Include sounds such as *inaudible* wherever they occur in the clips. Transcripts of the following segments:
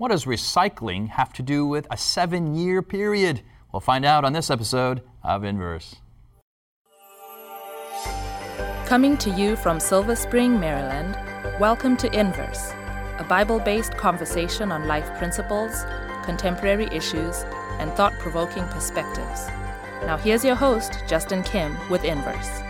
What does recycling have to do with a seven year period? We'll find out on this episode of Inverse. Coming to you from Silver Spring, Maryland, welcome to Inverse, a Bible based conversation on life principles, contemporary issues, and thought provoking perspectives. Now, here's your host, Justin Kim, with Inverse.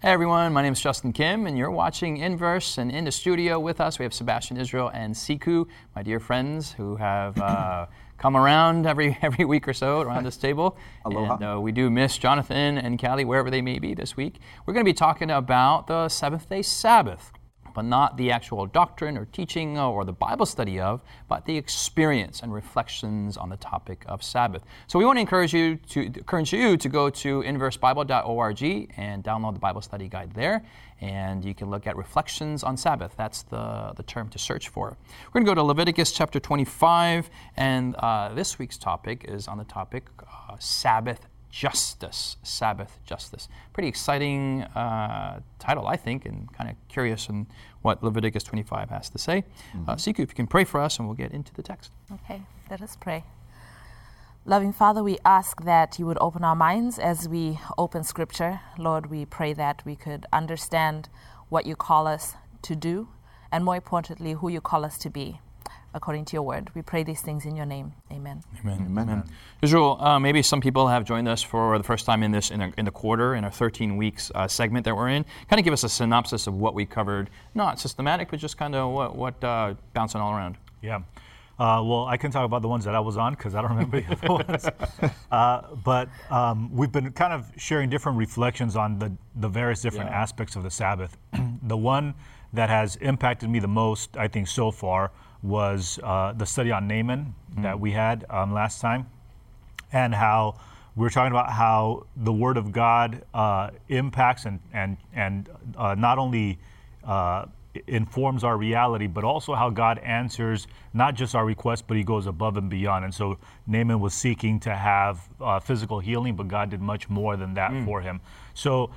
Hey everyone, my name is Justin Kim, and you're watching Inverse. And in the studio with us, we have Sebastian Israel and Siku, my dear friends who have. Uh, *coughs* come around every every week or so around this table. *laughs* Aloha. And uh, we do miss Jonathan and Callie wherever they may be this week. We're going to be talking about the seventh day Sabbath, but not the actual doctrine or teaching or the Bible study of, but the experience and reflections on the topic of Sabbath. So we want to encourage you to encourage you to go to inversebible.org and download the Bible study guide there and you can look at reflections on Sabbath. That's the, the term to search for. We're going to go to Leviticus chapter 25, and uh, this week's topic is on the topic uh, Sabbath justice. Sabbath justice. Pretty exciting uh, title, I think, and kind of curious in what Leviticus 25 has to say. Mm-hmm. Siku, if you can pray for us, and we'll get into the text. Okay, let us pray. Loving Father, we ask that you would open our minds as we open Scripture. Lord, we pray that we could understand what you call us to do, and more importantly, who you call us to be, according to your word. We pray these things in your name. Amen. Amen. Amen. Amen. Israel, uh, maybe some people have joined us for the first time in this in, a, in the quarter in our 13 weeks uh, segment that we're in. Kind of give us a synopsis of what we covered, not systematic, but just kind of what, what uh, bouncing all around. Yeah. Uh, well, I can talk about the ones that I was on because I don't remember the other *laughs* ones. Uh, but um, we've been kind of sharing different reflections on the, the various different yeah. aspects of the Sabbath. *clears throat* the one that has impacted me the most, I think, so far was uh, the study on Naaman mm. that we had um, last time, and how we were talking about how the Word of God uh, impacts and and and uh, not only uh, informs our reality, but also how God answers not just our requests, but He goes above and beyond. And so Naaman was seeking to have uh, physical healing, but God did much more than that mm. for him. So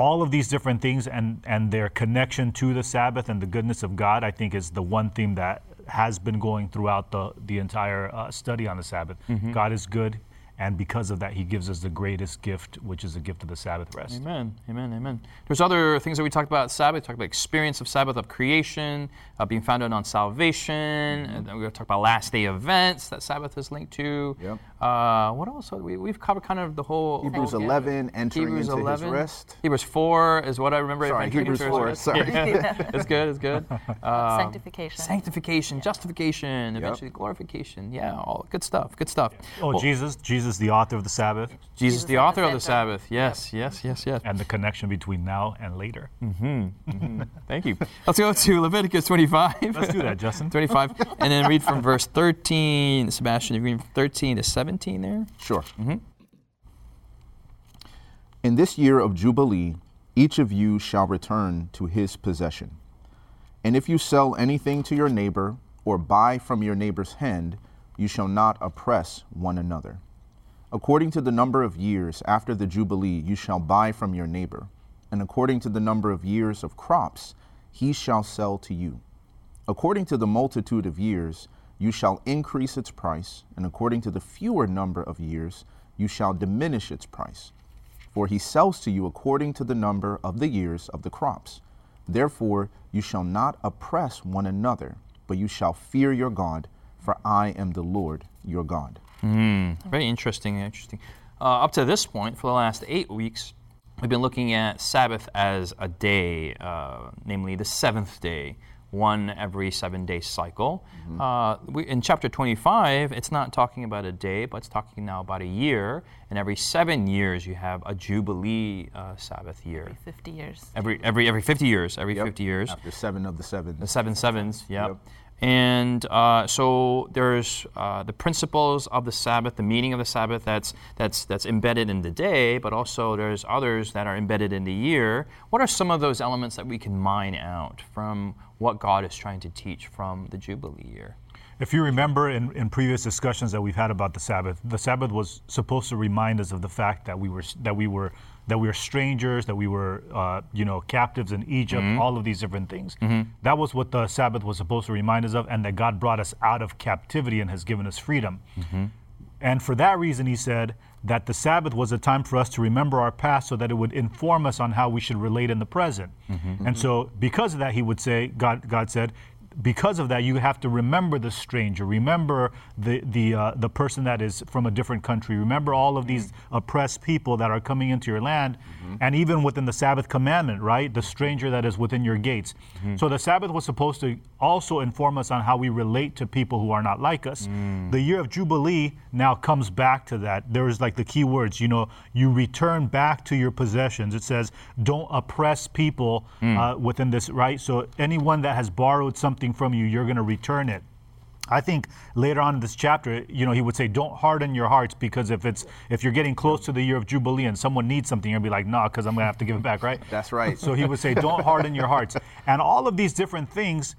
all of these different things and, and their connection to the Sabbath and the goodness of God, I think, is the one theme that has been going throughout the, the entire uh, study on the Sabbath. Mm-hmm. God is good. And because of that, he gives us the greatest gift, which is the gift of the Sabbath rest. Amen. Amen. Amen. There's other things that we talked about Sabbath. We talked about experience of Sabbath of creation, uh, being founded on salvation. Mm-hmm. And then we're going to talk about last day events that Sabbath is linked to. Yep. Uh, what else? We, we've covered kind of the whole. Hebrews whole, 11, yeah. entering Hebrews into 11. his rest. Hebrews 4 is what I remember. Sorry, Hebrews 4. Sorry. *laughs* it's good. It's good. *laughs* Um, sanctification. Sanctification, yeah. justification, eventually yep. glorification. Yeah, all good stuff. Good stuff. Oh, well, Jesus. Jesus, the author of the Sabbath. Jesus, Jesus the author of the Sabbath. Yes, yes, yes, yes. And the connection between now and later. Mm-hmm. mm-hmm. Thank you. Let's go to Leviticus 25. Let's do that, Justin. *laughs* 25. and then read from verse 13. Sebastian, you read 13 to 17 there? Sure. Mm-hmm. In this year of Jubilee, each of you shall return to his possession. And if you sell anything to your neighbor or buy from your neighbor's hand, you shall not oppress one another. According to the number of years after the Jubilee, you shall buy from your neighbor, and according to the number of years of crops, he shall sell to you. According to the multitude of years, you shall increase its price, and according to the fewer number of years, you shall diminish its price. For he sells to you according to the number of the years of the crops. Therefore, you shall not oppress one another, but you shall fear your God, for I am the Lord your God. Mm, very interesting, interesting. Uh, up to this point, for the last eight weeks, we've been looking at Sabbath as a day, uh, namely the seventh day one every seven day cycle. Mm-hmm. Uh, we, in chapter 25, it's not talking about a day, but it's talking now about a year. And every seven years, you have a Jubilee uh, Sabbath year. Every 50 years. Every, every, every 50 years. Every yep. 50 years. After seven of the seven. The seven sevens, yep. yep. And uh, so there's uh, the principles of the Sabbath, the meaning of the Sabbath that's, that's, that's embedded in the day, but also there's others that are embedded in the year. What are some of those elements that we can mine out from what God is trying to teach from the Jubilee year? If you remember in, in previous discussions that we've had about the Sabbath, the Sabbath was supposed to remind us of the fact that we were that we were that we were strangers, that we were uh, you know captives in Egypt, mm-hmm. all of these different things. Mm-hmm. That was what the Sabbath was supposed to remind us of, and that God brought us out of captivity and has given us freedom. Mm-hmm. And for that reason, he said that the Sabbath was a time for us to remember our past so that it would inform us on how we should relate in the present. Mm-hmm. And so, because of that, he would say, God, God said, because of that, you have to remember the stranger, remember the the uh, the person that is from a different country, remember all of these mm-hmm. oppressed people that are coming into your land, mm-hmm. and even within the Sabbath commandment, right, the stranger that is within your gates. Mm-hmm. So the Sabbath was supposed to also inform us on how we relate to people who are not like us. Mm. The year of Jubilee now comes back to that. There is like the key words, you know, you return back to your possessions. It says, don't oppress people mm. uh, within this, right? So anyone that has borrowed something something from you, you're going to return it. I think later on in this chapter, you know, he would say, "Don't harden your hearts because if it's if you're getting close to the year of jubilee and someone needs something, you'll be like, nah, because I'm gonna have to give it back, right?" That's right. So he would say, "Don't harden your hearts," and all of these different things,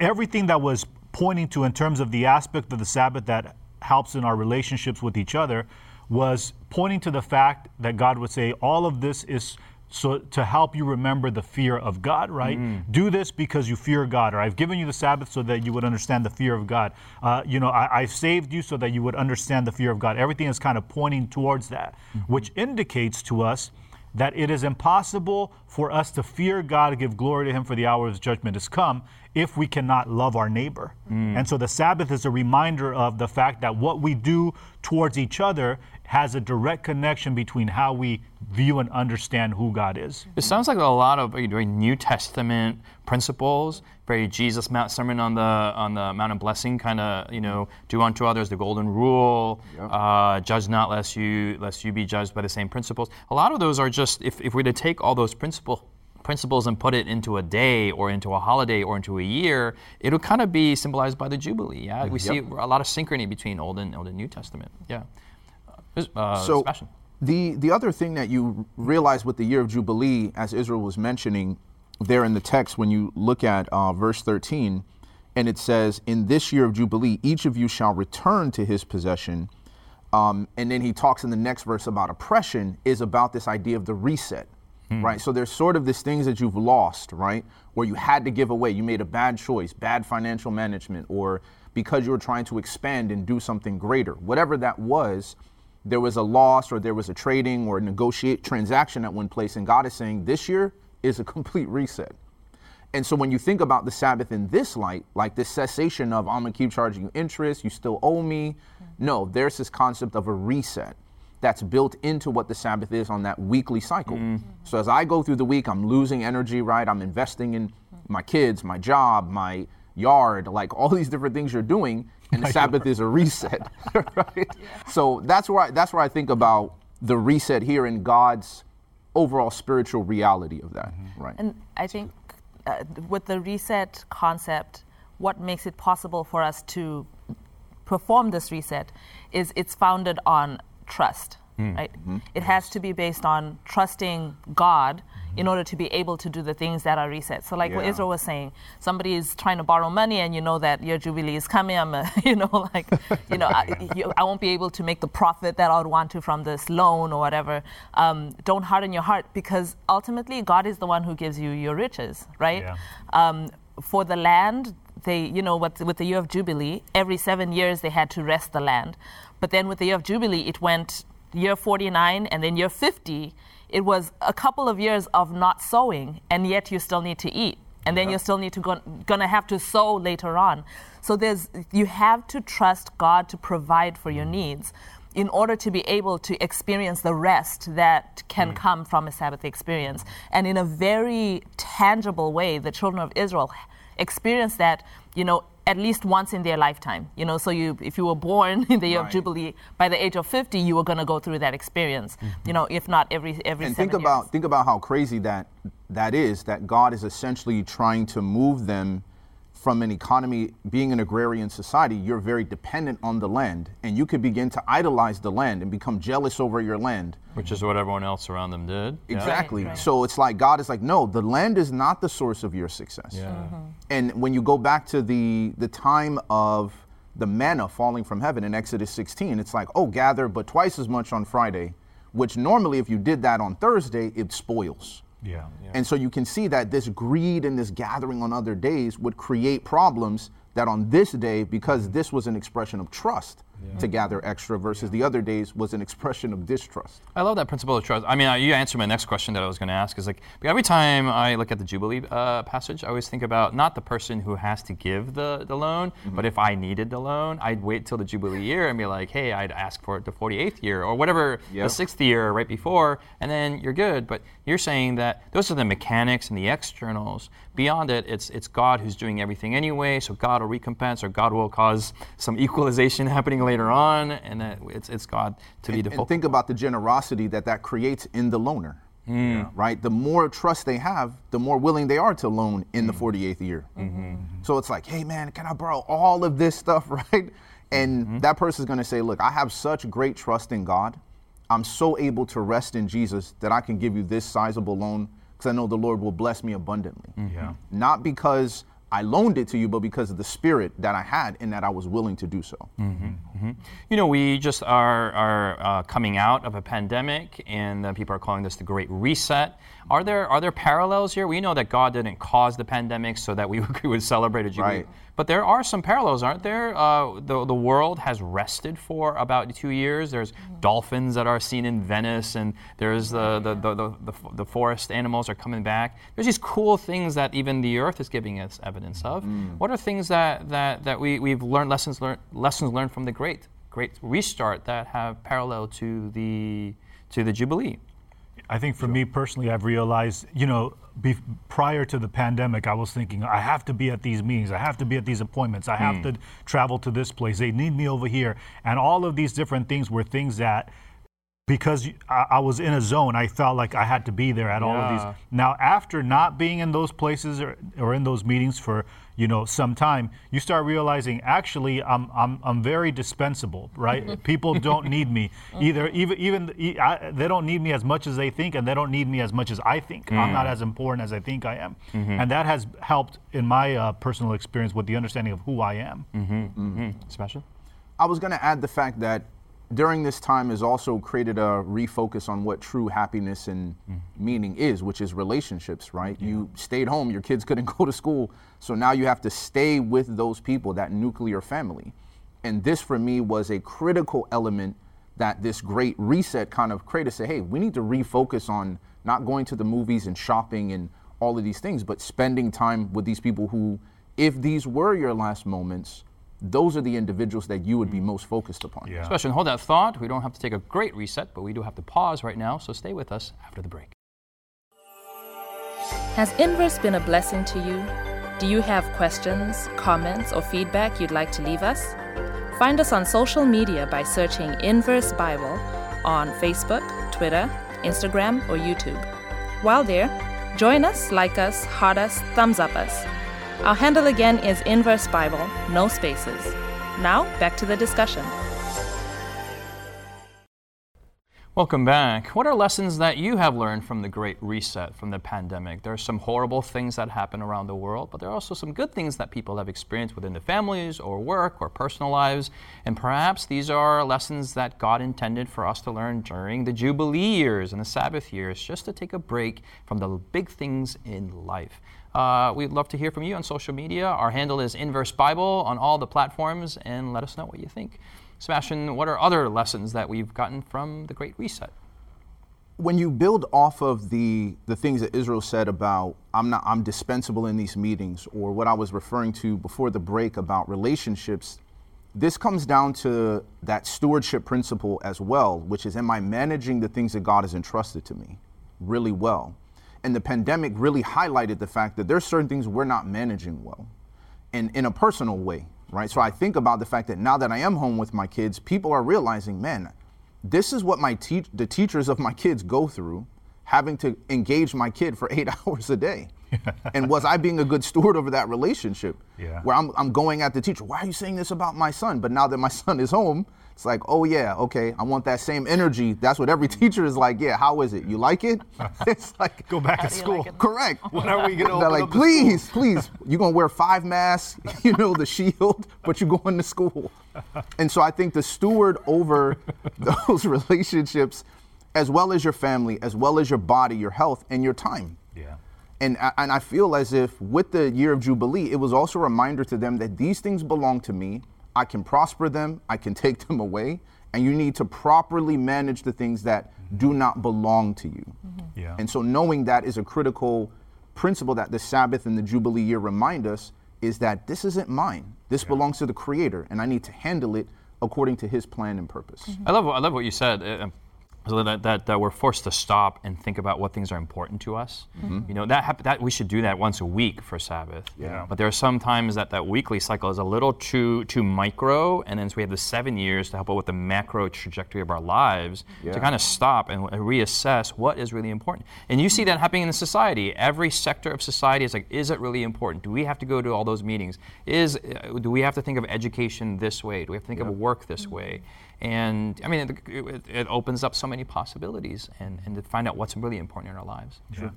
everything that was pointing to in terms of the aspect of the Sabbath that helps in our relationships with each other, was pointing to the fact that God would say, all of this is so to help you remember the fear of God, right? Mm. Do this because you fear God, or I've given you the Sabbath so that you would understand the fear of God. Uh, you know, I, have saved you so that you would understand the fear of God. Everything is kind of pointing towards that, mm-hmm. which indicates to us that it is impossible for us to fear God, give glory to Him for the hour of His judgment has come, if we cannot love our neighbor. Mm. And so the Sabbath is a reminder of the fact that what we do towards each other has a direct connection between how we view and understand who God is. It sounds like a lot of very New Testament principles, very Jesus Mount Sermon on the on the Mount of Blessing, kind of you know, do unto others the golden rule, yep. uh, judge not lest you lest you be judged by the same principles. A lot of those are just if, if we were to take all those principles principles and put it into a day or into a holiday or into a year, it'll kind of be symbolized by the Jubilee. Yeah, we yep. see a lot of synchrony between Old and Old and New Testament. Yeah. Uh, so the the other thing that you realize with the year of Jubilee, as Israel was mentioning there in the text, when you look at uh, verse 13, and it says, "In this year of Jubilee, each of you shall return to his possession." Um, and then he talks in the next verse about oppression, is about this idea of the reset. Hmm. Right, so there's sort of these things that you've lost, right, where you had to give away. You made a bad choice, bad financial management, or because you were trying to expand and do something greater. Whatever that was, there was a loss or there was a trading or a negotiate transaction at one place, and God is saying this year is a complete reset. And so when you think about the Sabbath in this light, like this cessation of I'm gonna keep charging you interest, you still owe me. No, there's this concept of a reset that's built into what the Sabbath is on that weekly cycle. Mm-hmm. So as I go through the week, I'm losing energy, right? I'm investing in my kids, my job, my yard, like all these different things you're doing and the *laughs* Sabbath is a reset, *laughs* right? Yeah. So that's where I, that's where I think about the reset here in God's overall spiritual reality of that, mm-hmm. right? And I think uh, with the reset concept, what makes it possible for us to perform this reset is it's founded on trust, mm. right? Mm-hmm. It has to be based on trusting God in order to be able to do the things that are reset. So, like yeah. what Israel was saying, somebody is trying to borrow money, and you know that your jubilee is coming. I'm, a, *laughs* you know, like, you know, I, *laughs* you, I, won't be able to make the profit that I would want to from this loan or whatever. Um, don't harden your heart because ultimately God is the one who gives you your riches, right? Yeah. Um, for the land, they, you know, with, with the year of jubilee, every seven years they had to rest the land, but then with the year of jubilee, it went year 49 and then year 50 it was a couple of years of not sowing, and yet you still need to eat. And then you still need to go, gonna have to sow later on. So there's you have to trust God to provide for your needs in order to be able to experience the rest that can mm. come from a Sabbath experience. And in a very tangible way, the children of Israel experienced that, you know, at least once in their lifetime. You know, so you if you were born *laughs* in the year right. of Jubilee, by the age of 50, you were going to go through that experience. Mm-hmm. You know, if not every every. And think about years. think about how crazy that that is. That God is essentially trying to move them from an economy, being an agrarian society, you're very dependent on the land, and you could begin to idolize the land and become jealous over your land. Which is what everyone else around them did. Yeah. Exactly. Right, right. So it's like God is like, no, the land is not the source of your success. Yeah. Mm-hmm. And when you go back to the the time of the manna falling from heaven in Exodus 16, it's like, oh, gather but twice as much on Friday, which normally if you did that on Thursday, it spoils. Yeah. And so you can see that this greed and this gathering on other days would create problems that on this day, because this was an expression of trust to gather extra versus the other days was an expression of distrust. I love that principle of trust. I mean, uh, you answered my next question that I was going to ask. Is like every time I look at the Jubilee uh, passage, I always think about not the person who has to give the, the loan, but if I needed the loan, I'd wait till the Jubilee year and be like, hey, I'd ask for it the 48th year or whatever Yep. the sixth year right before, and then you're good. But you're saying that those are the mechanics and the externals. Beyond it, it's it's God who's doing everything anyway. So God will recompense, or God will cause some *laughs* equalization happening later on, and that it's it's God to be the and think about the generosity that that creates in the loaner. Hmm. Right? The more trust they have, the more willing they are to loan in the hmm. 48th year. Mm-hmm, mm-hmm. So it's like, hey, man, can I borrow all of this stuff? *laughs* Right? And mm-hmm. that person's going to say, look, I have such great trust in God. I'm so able to rest in Jesus that I can give you this sizable loan because I know the Lord will bless me abundantly. Yeah. Not because I loaned it to you, but because of the spirit that I had and that I was willing to do so. You know, we just are, are uh, coming out of a pandemic, and uh, people are calling this the Great Reset. Are there are there parallels here? We know that God didn't cause the pandemic so that *laughs* we would, celebrate a jubilee, Right. but there are some parallels, aren't there? Uh, the the world has rested for about two years. There's dolphins that are seen in Venice, and there's the the, the, the, the, the forest animals are coming back. There's these cool things that even the earth is giving us evidence of. What are things that that, that we, we've learned lessons learned lessons learned from the great great restart that have parallel to the to the jubilee? I think for me personally, I've realized, you know, be, prior to the pandemic, I was thinking, I have to be at these meetings, I have to be at these appointments, I have hmm. to travel to this place, they need me over here. And all of these different things were things that, because I, I was in a zone, I felt like I had to be there at all of these. Now, after not being in those places or, or in those meetings for you know some time, you start realizing actually I'm I'm, I'm very dispensable, right? Mm-hmm. People don't *laughs* need me uh-huh. either. Even even e- I, they don't need me as much as they think, and they don't need me as much as I think. I'm not mm. as important as I think I am, mm-hmm. and that has helped in my uh, personal experience with the understanding of who I am. Mm-hmm. Special. I was going to add the fact that during this time has also created a refocus on what true happiness and mm-hmm. meaning is, which is relationships, right? You stayed home, your kids couldn't *laughs* go to school, so now you have to stay with those people, that nuclear family. And this for me was a critical element that this great reset kind of created. Say, hey, we need to refocus on not going to the movies and shopping and all of these things, but spending time with these people who, if these were your last moments, those are the individuals that you would be most focused upon. Yeah. Sebastian, hold that thought. We don't have to take a great reset, but we do have to pause right now. So stay with us after the break. Has Inverse been a blessing to you? Do you have questions, comments, or feedback you'd like to leave us? Find us on social media by searching Inverse Bible on Facebook, Twitter, Instagram, or YouTube. While there, join us, like us, heart us, thumbs up us. Our handle again is Inverse Bible, no spaces. Now, back to the discussion. Welcome back. What are lessons that you have learned from the Great Reset, from the pandemic? There are some horrible things that happen around the world, but there are also some good things that people have experienced within their families or work or personal lives. And perhaps these are lessons that God intended for us to learn during the Jubilee years and the Sabbath years, just to take a break from the big things in life. Uh, we'd love to hear from you on social media. Our handle is Inverse Bible on all the platforms, and let us know what you think. Sebastian, what are other lessons that we've gotten from the Great Reset? when you build off of the the things that Israel said about I'm not I'm dispensable in these meetings or what I was referring to before the break about relationships this comes down to that stewardship principle as well which is am I managing the things that God has entrusted to me really well and the pandemic really highlighted the fact that there's certain things we're not managing well and in a personal way right so I think about the fact that now that I am home with my kids people are realizing man this is what my teach the teachers of my kids go through having to engage my kid for eight *laughs* hours a day *laughs* and was I being a good steward over that relationship? Yeah. Where I'm, I'm going at the teacher, why are you saying this about my son? But now that my *laughs* son is home, it's like, oh yeah, okay, I want that same energy. That's what every *laughs* teacher is like. Yeah, how is it? You like it? *laughs* it's like Go back to school. like correct. *laughs* When are we gonna They're open like, up the please, please, you're gonna wear five masks, you know, the shield, but you're going to school. And so I think the steward over those relationships, as well as your family, as well as your body, your health, and your time. Yeah. And, I- and I feel as if with the year of Jubilee, it was also a reminder to them that these things belong to me. I can prosper them, I can *laughs* take them away, and you need to properly manage the things that do not belong to you. Yeah. And so knowing that is a critical principle that the Sabbath and the Jubilee year remind us is that this isn't mine. This belongs to the Creator, and I need to handle it according to His plan and purpose. I love, what- I love what you said. uh, so that, that, that we're forced to stop and think about what things are important to us. You know that, hap- that we should do that once a week for Sabbath. Yeah. But there are some times that that weekly cycle is a little too too micro, and then so we have the seven years to help out with the macro trajectory of our lives Yeah. to kind of stop and reassess what is really important. And you see that happening in society. Every sector of society is like, is it really important? Do we have to go to all those meetings? Is uh, do we have to think of education this way? Do we have to think of work this way? And I mean, it, it, it opens up so many possibilities, and, and to find out what's really important in our lives. Sure.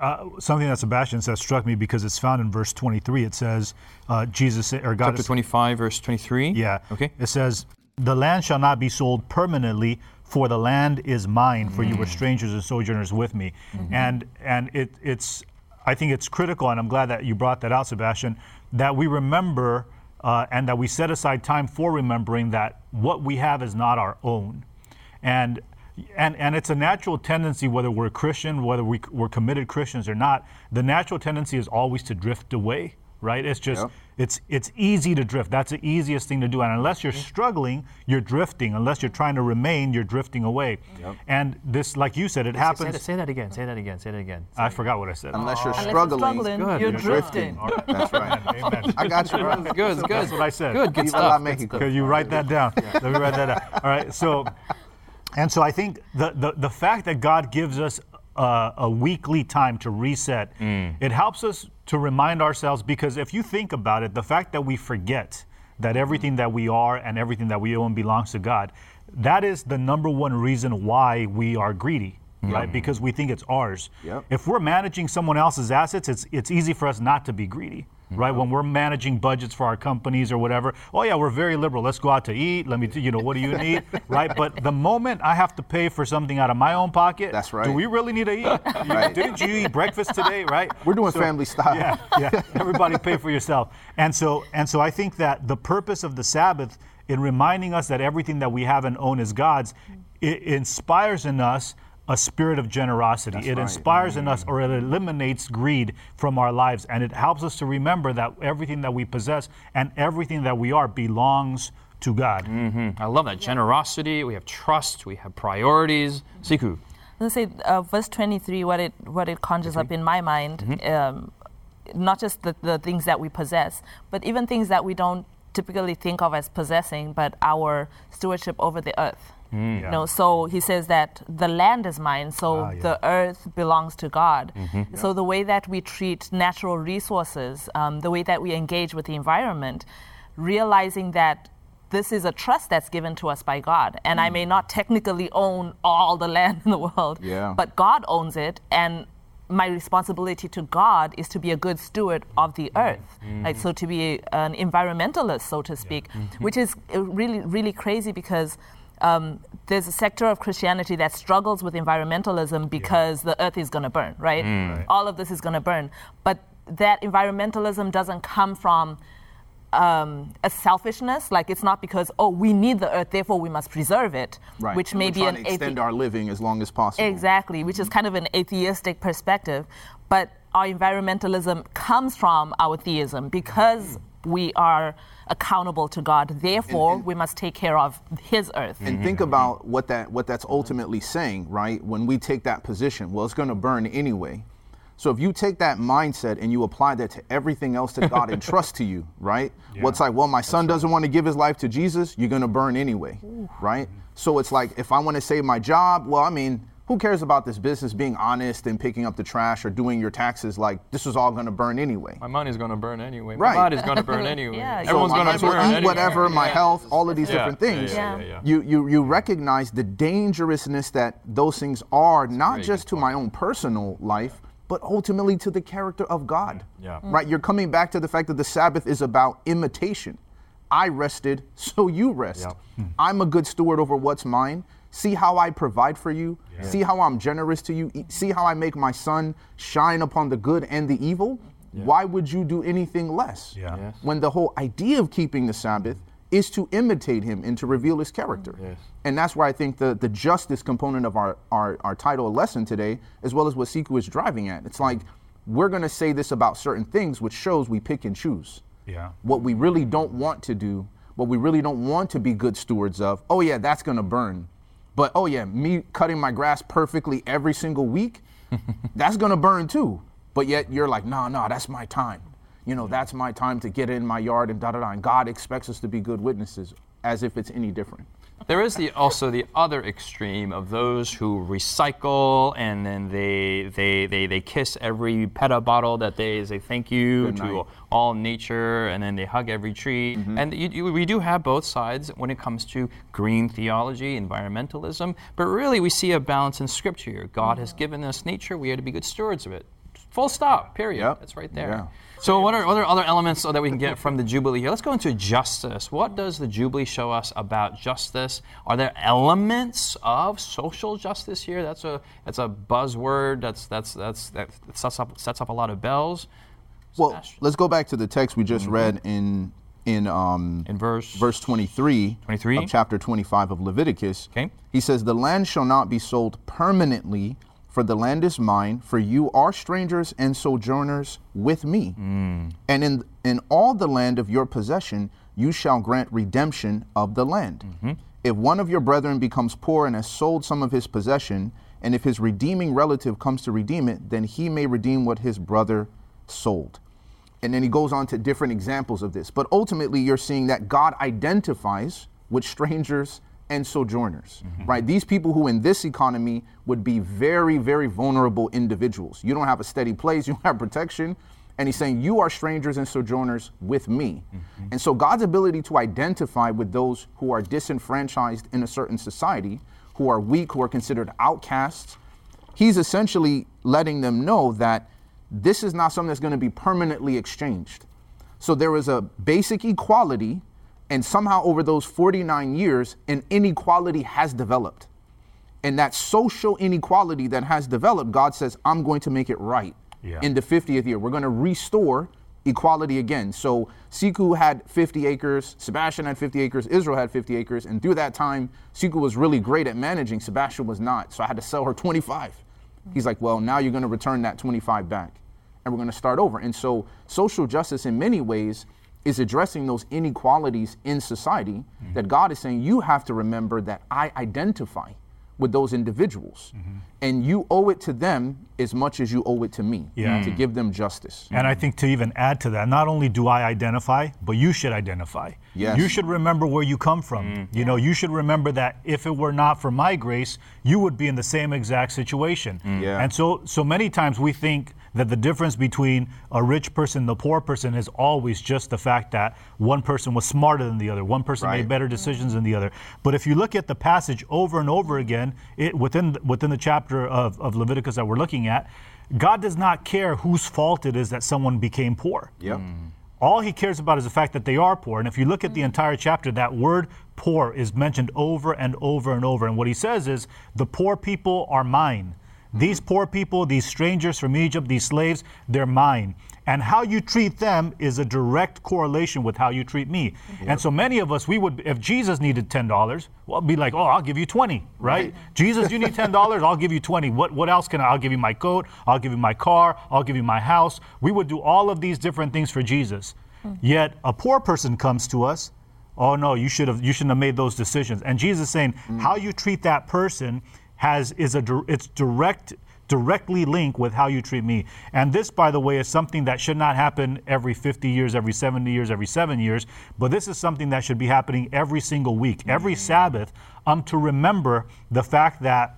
Uh, something that Sebastian said struck me because it's found in verse 23. It says, uh, Jesus or God chapter 25, verse 23. Yeah. Okay. It says, "The land shall not be sold permanently, for the land is mine. For you were strangers and sojourners with me." And and it it's I think it's critical, and I'm glad that you brought that out, Sebastian, that we remember uh, and that we set aside time for remembering that what we have is not our own, and. And, and it's a natural tendency, whether we're Christian, whether we, we're committed Christians or not, the natural tendency is always to drift away, right? It's just, Yep. it's it's easy to drift. That's the easiest thing to do. And unless you're mm-hmm. struggling, you're drifting. Unless you're trying to remain, you're drifting away. And this, like you said, it say, happens. that, say that again. Say that again. Say that again. I forgot what I said. Unless you're Unless you're struggling, struggling, you're You're drifting. All right. that's right. Amen. I got you. bro. Good. Good. That's what I said. Good. Good Viva stuff. la Good Mexico. Could you write that down? Let me write that down. All right. So, and so I think the the, the fact that God gives us uh, a weekly time to reset, it helps us to remind ourselves because if you think about it, the fact that we forget that everything that we are and everything that we own belongs to God, that is the number one reason why we are greedy. Right, mm-hmm. because we think it's ours. Yep. If we're managing someone else's assets, it's it's easy for us not to be greedy mm-hmm. right? When we're managing budgets for our companies or whatever, oh yeah, we're very liberal. Let's go out to eat. Let me, t- you know, what do you need, *laughs* right? But the moment I have to pay for something out of my own pocket, That's right. Do we really need to eat? *laughs* Right. Didn't you eat breakfast today, right? We're doing So- family style. Yeah, yeah. *laughs* Everybody pay for yourself. And so, and so, I think that the purpose of the Sabbath, in reminding us that everything that we have and own is God's, it inspires in us a spirit of generosity. it right. Inspires in us, or it eliminates greed from our lives, and it helps us to remember that everything that we possess and everything that we are belongs to God. I love that generosity. We have trust. We have priorities. Siku. Let's say uh, verse 23, what it, what it conjures up in my mind, um, not just the, the things that we possess, but even things that we don't typically think of as possessing, but our stewardship over the earth. Yeah. You know, so he says that the land is mine, so Ah, yeah. the earth belongs to God. So the way that we treat natural resources, um, the way that we engage with the environment, realizing that this is a trust that's given to us by God, and I may not technically own all the *laughs* land in the world, Yeah. but God owns it, and my responsibility to God is to be a good steward of the earth, like so to be an environmentalist, so to speak, which is uh, really really crazy because. Um, there's a sector of Christianity that struggles with environmentalism because the earth is going to burn, right? All of this is going to burn. But that environmentalism doesn't come from um, a selfishness. Like it's not because, oh, we need the earth, therefore we must preserve it, Right. which may be an to extend athe- our living as long as possible. Exactly, which is kind of an atheistic perspective. But our environmentalism comes from our theism because we are accountable to God. Therefore, we must take care of His earth. And think mm-hmm. about what that what that's ultimately saying, right? When we take that position, well, it's going to burn anyway. So if you take that mindset and you apply that to everything else that God *laughs* entrusts to you, right? What's like, well, my son doesn't want to give his life to Jesus, you're going to burn anyway, right? Mm-hmm. So it's like if I want to save my job, well, I mean, who cares about this business being honest and picking up the trash or doing your taxes? Like this is all going to burn anyway. My money's going to burn anyway. Right. My body's going to burn *laughs* anyway. Yeah, Everyone's So going to might as well burn anyway. whatever, my Yeah. health, all of these Yeah, different things. Yeah, yeah, yeah. You, you you recognize the dangerousness that those things are, not just to my own personal life, but ultimately to the character of God. Yeah. Right? You're coming back to the fact that the Sabbath is about imitation. I rested, so you rest. I'm a good steward over what's mine. See how I provide for you. See how I'm generous to you. See how I make my sun shine upon the good and the evil. Why would you do anything less? Yeah. Yes. when the whole idea of keeping the Sabbath is to imitate him and to reveal his character. Yes. And that's why I think the, the justice component of our, our, our title lesson today, as well as what Siku is driving at. It's like we're going to say this about certain things, which shows we pick and choose. Yeah. What we really don't want to do, what we really don't want to be good stewards of, oh, yeah, that's going to burn. But oh, yeah, me cutting my grass perfectly every single week, *laughs* that's to burn too. But yet you're like, nah, nah, that's my time. You know, that's my time to get in my yard and da da da. And God expects us to be good witnesses as if it's any different. There is the also the other extreme of those who recycle and then they they they, they kiss every peta bottle that they say thank you to all nature and then they hug every tree. Mm-hmm. And you, you, we do have both sides when it comes to green theology, environmentalism, but really we see a balance in scripture here. God has mm. given us nature, we are to be good stewards of it. Full stop, period. Yep. That's right there. Yeah. So, what are other other elements that we can get from the Jubilee here? Let's go into justice. What does the Jubilee show us about justice? Are there elements of social justice here? That's a that's a buzzword. That's that's that's that sets up sets up a lot of bells. Well, Sebastian. let's go back to the text we just read in in um, In verse verse 23, 23? of chapter 25 of Leviticus. Okay. He says, The land shall not be sold permanently, for the land is mine, for you are strangers and sojourners with me. Hmm. And in, in all the land of your possession, you shall grant redemption of the land. Mm-hmm. If one of your brethren becomes poor and has sold some of his possession, and if his redeeming relative comes to redeem it, then he may redeem what his brother sold. And then he goes on to different examples of this. But ultimately, you're seeing that God identifies with strangers and sojourners, right? These people who in this economy would be very, very vulnerable individuals. You don't have a steady place, *laughs* you don't have protection. And he's saying, You are strangers and sojourners with me. Mm-hmm. And so God's ability to identify with those who are disenfranchised in a certain society, who are weak, who are considered outcasts, he's essentially letting them know that this is not something that's going to be permanently exchanged. So there is a basic equality, and somehow over those 49 years, an inequality has developed. And that social inequality that has developed, God says, I'm going to make it right Yeah. in the 50th year. We're going to restore equality again. So Siku had 50 acres, Sebastian had 50 acres, Israel had 50 acres, and through that time, Siku was really great at managing, Sebastian was not. So I had to sell her 25. He's like, well, now you're going to return that 25 back, and we're going to start over. And so social justice, in many ways, is addressing those inequalities in society mm-hmm. that God is saying, you have to remember that I identify with those individuals. Mm-hmm. And you owe it to them as much as you owe it to me Yeah. to give them justice. And I think to even add to that, not only do I identify, but you should identify. Yes. You should remember where you come from. Mm. You know, you should remember that if it were not for my grace, you would be in the same exact situation. Mm. Yeah. And so so many times we think that the difference between a rich person and the poor person is always just the fact that one person was smarter than the other, one person Right. made better decisions than the other. But if you look at the passage over and over again, it within within the chapter of, of Leviticus that we're looking at, God does not care whose fault it is that someone became poor. Yep. Mm. All he cares about is the fact that they are poor. And if you look at the mm. entire chapter, that word poor is mentioned over and over and over. And what he says is, the poor people are mine. These poor people, these strangers from Egypt, these slaves, they're mine. And how you treat them is a direct correlation with how you treat me. And so many of us, we would, if Jesus needed $10, well, be like, oh, I'll give you 20, right? Jesus, you need $10, I'll give you 20. What, what else can I? I'll give you my coat, I'll give you my car, I'll give you my house. We would do all of these different things for Jesus. Hmm. Yet a poor person comes to us, oh no, you should have, you shouldn't have made those decisions. And Jesus is saying, hmm. how you treat that person has, is a, it's direct, directly linked with how you treat me. And this, by the way, is something that should not happen every 50 years, every 70 years, every seven years, but this is something that should be happening every single week. Every mm. Sabbath, I'm to remember the fact that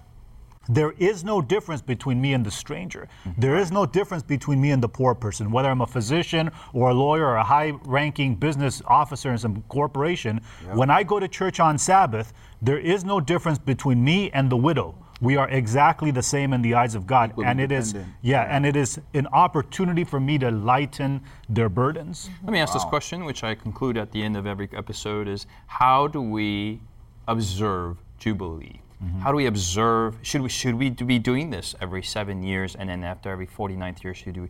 There is no difference between me and the stranger. Mm-hmm. There is no difference between me and the poor person, whether I'm a physician or a lawyer or a high ranking business officer in some corporation. When I go to church on Sabbath, there is no difference between me and the widow. We are exactly the same in the eyes of God. Equally and it is yeah, and it is an opportunity for me to lighten their burdens. Mm-hmm. Let me ask this question, which I conclude at the end of every episode: is how do we observe Jubilee? Mm-hmm. How do we observe? Should we should we be doing this every seven years, and then after every 49th year, should we,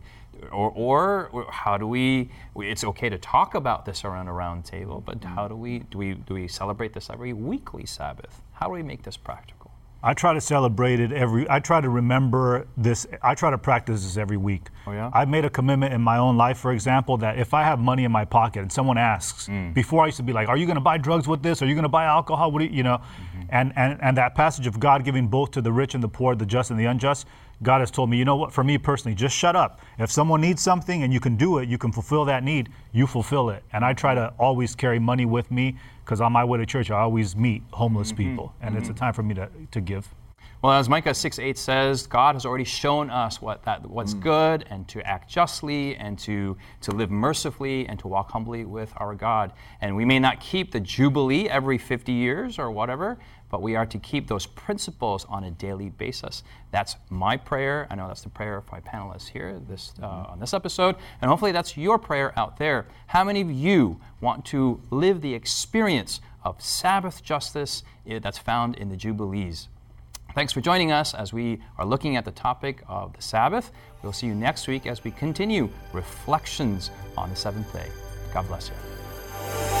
or, or how do we? we- It's okay to talk about this around a round table, but how do we do we do we celebrate this every weekly Sabbath? How do we make this practical? I try to celebrate it every. I try to remember this. I try to practice this every week. Oh, yeah? I've made a commitment in my own life, for example, that if I have money in my pocket and someone asks, Mm. before I used to be like, "Are you going to buy drugs with this? Are you going to buy alcohol? What do you, you know?" Mm-hmm. And, and and that passage of God giving both to the rich and the poor, the just and the unjust. God has told me, you know what? For me personally, just shut up. If someone needs something and you can do it, you can fulfill that need. You fulfill it. And I try to always carry money with me because on my way to church, I always meet homeless Mm-hmm. people, and it's a time for me to to give. Well, as Micah 6 8 says, God has already shown us what that, what's good and to act justly and to, to live mercifully and to walk humbly with our God. And we may not keep the Jubilee every 50 years or whatever, but we are to keep those principles on a daily basis. That's my prayer. I know that's the prayer of my panelists here this, uh, on this episode. And hopefully that's your prayer out there. How many of you want to live the experience of Sabbath justice eh, that's found in the Jubilees? Thanks for joining us as we are looking at the topic of the Sabbath. We'll see you next week as we continue reflections on the seventh day. God bless you.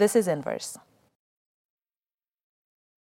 this is Inverse.